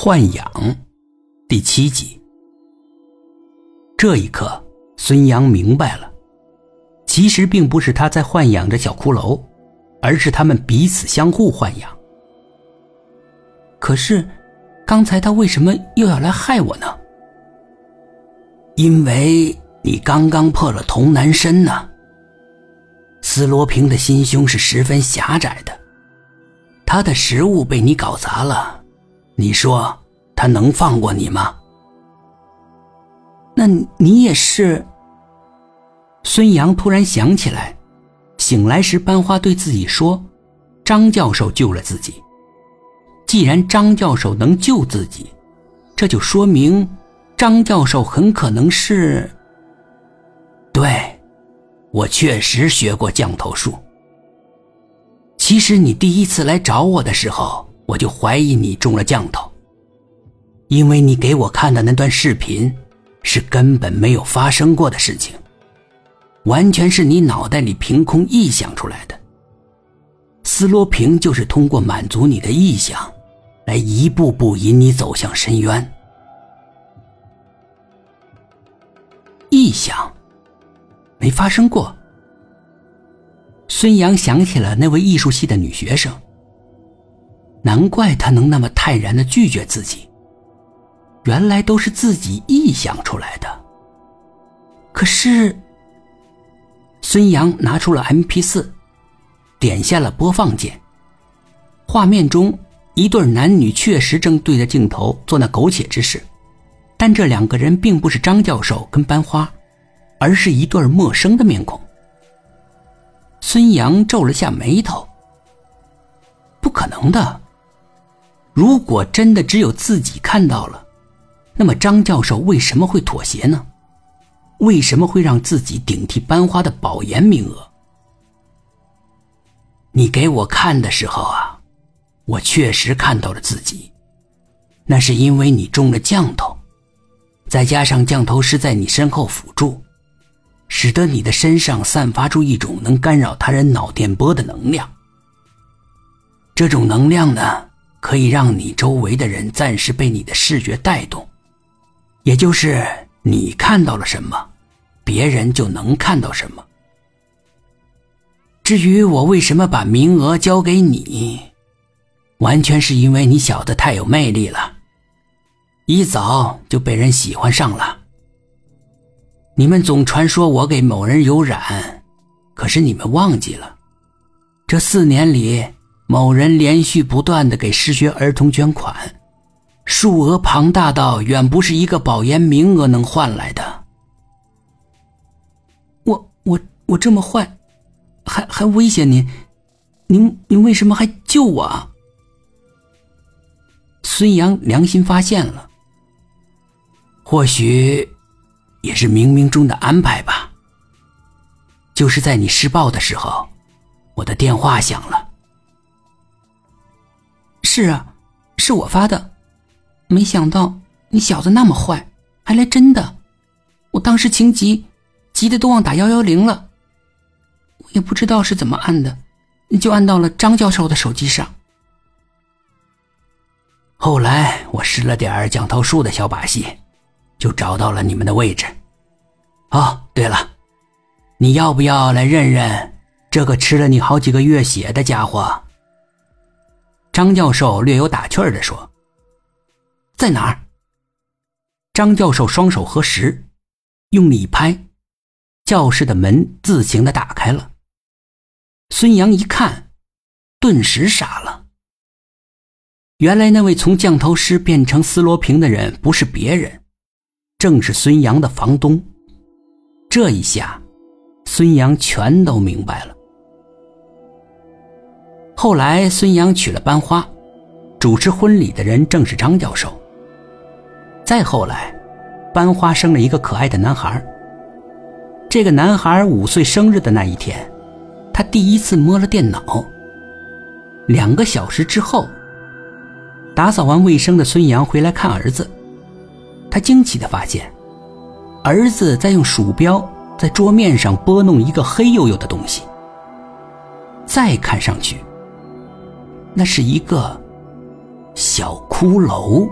豢养，第七集。这一刻，孙杨明白了，其实并不是他在豢养着小骷髅，而是他们彼此相互豢养。可是，刚才他为什么又要来害我呢？因为你刚刚破了童男身呢。斯罗平的心胸是十分狭窄的，他的食物被你搞砸了。你说他能放过你吗？那你也是。孙杨突然想起来，醒来时班花对自己说：“张教授救了自己。既然张教授能救自己，这就说明张教授很可能是……对，我确实学过降头术。其实你第一次来找我的时候。”我就怀疑你中了降头，因为你给我看的那段视频，是根本没有发生过的事情，完全是你脑袋里凭空臆想出来的。斯罗平就是通过满足你的臆想，来一步步引你走向深渊。臆想，没发生过。孙杨想起了那位艺术系的女学生。难怪他能那么泰然的拒绝自己，原来都是自己臆想出来的。可是，孙杨拿出了 M P 四，点下了播放键。画面中，一对男女确实正对着镜头做那苟且之事，但这两个人并不是张教授跟班花，而是一对陌生的面孔。孙杨皱了下眉头，不可能的。如果真的只有自己看到了，那么张教授为什么会妥协呢？为什么会让自己顶替班花的保研名额？你给我看的时候啊，我确实看到了自己，那是因为你中了降头，再加上降头师在你身后辅助，使得你的身上散发出一种能干扰他人脑电波的能量。这种能量呢？可以让你周围的人暂时被你的视觉带动，也就是你看到了什么，别人就能看到什么。至于我为什么把名额交给你，完全是因为你小子太有魅力了，一早就被人喜欢上了。你们总传说我给某人有染，可是你们忘记了，这四年里。某人连续不断的给失学儿童捐款，数额庞大到远不是一个保研名额能换来的。我我我这么坏，还还威胁您，您您为什么还救我啊？孙杨良心发现了，或许也是冥冥中的安排吧。就是在你施暴的时候，我的电话响了。是啊，是我发的，没想到你小子那么坏，还来真的。我当时情急，急得都忘打幺幺零了。我也不知道是怎么按的，就按到了张教授的手机上。后来我施了点降头术的小把戏，就找到了你们的位置。哦，对了，你要不要来认认这个吃了你好几个月血的家伙？张教授略有打趣儿的说：“在哪儿？”张教授双手合十，用力一拍，教室的门自行的打开了。孙杨一看，顿时傻了。原来那位从降头师变成斯罗平的人，不是别人，正是孙杨的房东。这一下，孙杨全都明白了。后来，孙杨娶了班花，主持婚礼的人正是张教授。再后来，班花生了一个可爱的男孩。这个男孩五岁生日的那一天，他第一次摸了电脑。两个小时之后，打扫完卫生的孙杨回来看儿子，他惊奇的发现，儿子在用鼠标在桌面上拨弄一个黑黝黝的东西。再看上去。那是一个小骷髅。